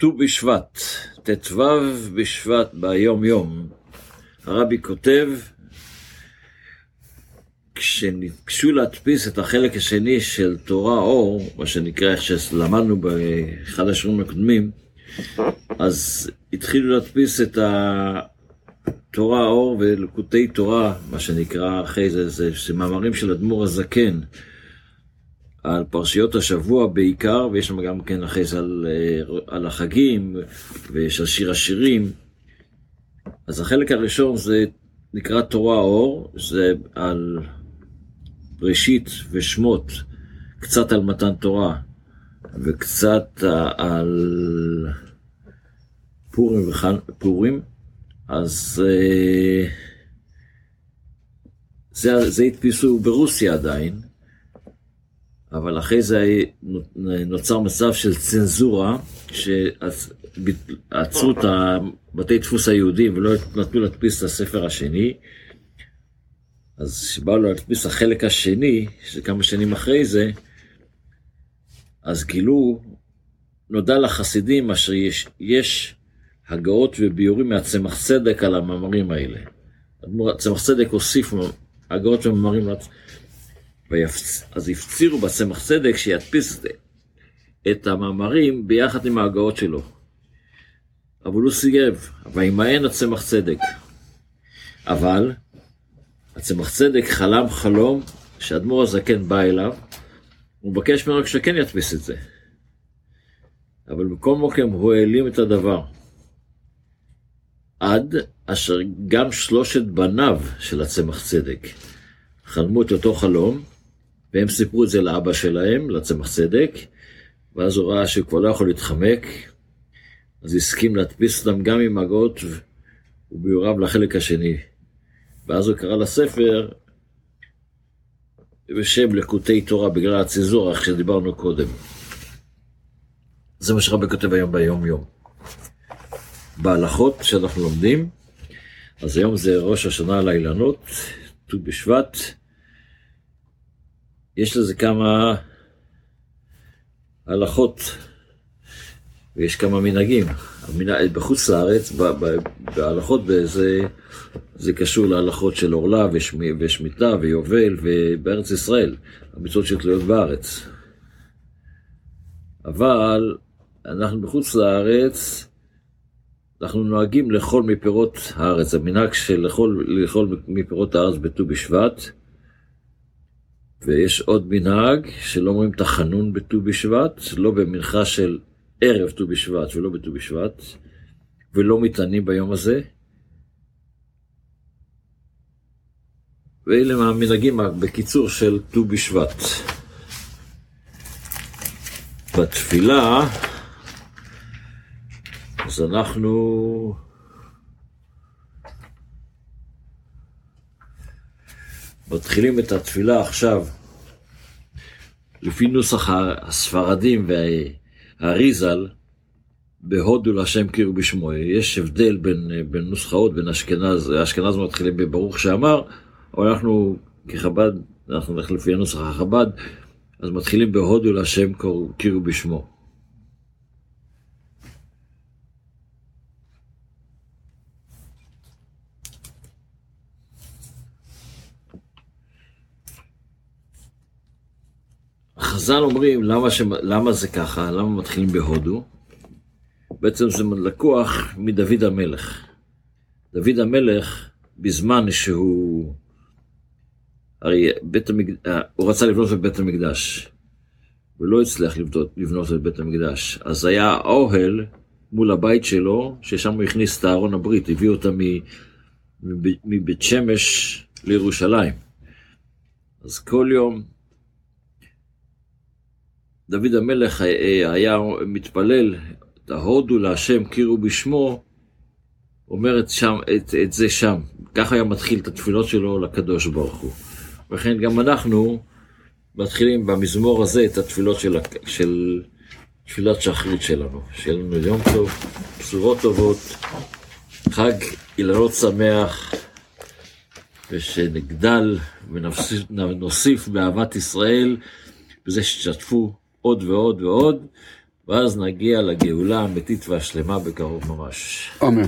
ט"ו בשבט, ט"ו בשבט ביום יום, הרבי כותב, כשניגשו להדפיס את החלק השני של תורה אור, מה שנקרא, איך שלמדנו באחד השיעורים הקודמים, אז התחילו להדפיס את התורה אור ולקוטי תורה, מה שנקרא אחרי זה, זה, זה מאמרים של אדמו"ר הזקן. על פרשיות השבוע בעיקר, ויש שם גם כן אחרי זה על, אה, על החגים, ויש על שיר השירים. אז החלק הראשון זה נקרא תורה אור, זה על ראשית ושמות, קצת על מתן תורה, וקצת על פורים ופורים. אז אה, זה, זה הדפיסו ברוסיה עדיין. אבל אחרי זה נוצר מצב של צנזורה, שעצרו את הבתי דפוס היהודים ולא נתנו להדפיס את הספר השני. אז כשבאו להדפיס החלק השני, שזה כמה שנים אחרי זה, אז גילו, נודע לחסידים אשר יש, יש הגאות וביורים מהצמח צדק על המאמרים האלה. צמח צדק הוסיף הגאות ומאמרים אז הפצירו בצמח צדק שידפיס את המאמרים ביחד עם ההגאות שלו. אבל הוא סירב, וימאן הצמח צדק. אבל הצמח צדק חלם חלום שאדמו"ר הזקן בא אליו, הוא מבקש ממנו שכן ידפיס את זה. אבל בכל מקום הוא העלים את הדבר. עד אשר גם שלושת בניו של הצמח צדק חלמו את אותו חלום, והם סיפרו את זה לאבא שלהם, לצמח צדק, ואז הוא ראה שהוא כבר לא יכול להתחמק, אז הסכים להדפיס אותם גם עם הגות וביוריו לחלק השני. ואז הוא קרא לספר בשם לקוטי תורה בגלל הצנזורה, איך שדיברנו קודם. זה מה שרבי כותב היום ביום יום. בהלכות שאנחנו לומדים, אז היום זה ראש השנה לאילנות, ט"ו בשבט, יש לזה כמה הלכות ויש כמה מנהגים. בחוץ לארץ, בהלכות, זה, זה קשור להלכות של עורלה ושמיטה ויובל ובארץ ישראל, המצוות שתלויות בארץ. אבל אנחנו בחוץ לארץ, אנחנו נוהגים לאכול מפירות הארץ. המנהג של לאכול מפירות הארץ בט"ו בשבט, ויש עוד מנהג שלא אומרים תחנון בט"ו בשבט, לא במנחה של ערב ט"ו בשבט ולא בט"ו בשבט, ולא מטענים ביום הזה. ואלה המנהגים בקיצור של ט"ו בשבט. בתפילה, אז אנחנו מתחילים את התפילה עכשיו, לפי נוסח הספרדים והאריזל, בהודו להשם כאילו בשמו. יש הבדל בין, בין נוסחאות, בין אשכנז, אשכנז מתחילים בברוך שאמר, אבל אנחנו כחב"ד, אנחנו נלך לפי הנוסח החב"ד, אז מתחילים בהודו להשם כאילו בשמו. חז"ל אומרים למה, ש... למה זה ככה, למה מתחילים בהודו? בעצם זה לקוח מדוד המלך. דוד המלך, בזמן שהוא... הרי בית המקד... הוא רצה לבנות את בית המקדש, ולא הצליח לבנות, לבנות את בית המקדש. אז היה אוהל מול הבית שלו, ששם הוא הכניס את אהרון הברית, הביא אותה מבית שמש לירושלים. אז כל יום דוד המלך אה, היה מתפלל, תהודו להשם קירו בשמו, אומר את, שם, את, את זה שם. ככה היה מתחיל את התפילות שלו לקדוש ברוך הוא. וכן גם אנחנו מתחילים במזמור הזה את התפילות של, של תפילת שחרית שלנו. שיהיה לנו יום טוב, בשורות טובות, חג אילנות שמח, ושנגדל ונוסיף באהבת ישראל, בזה שתשתפו עוד ועוד ועוד, ואז נגיע לגאולה האמיתית והשלמה בקרוב ממש. אמן.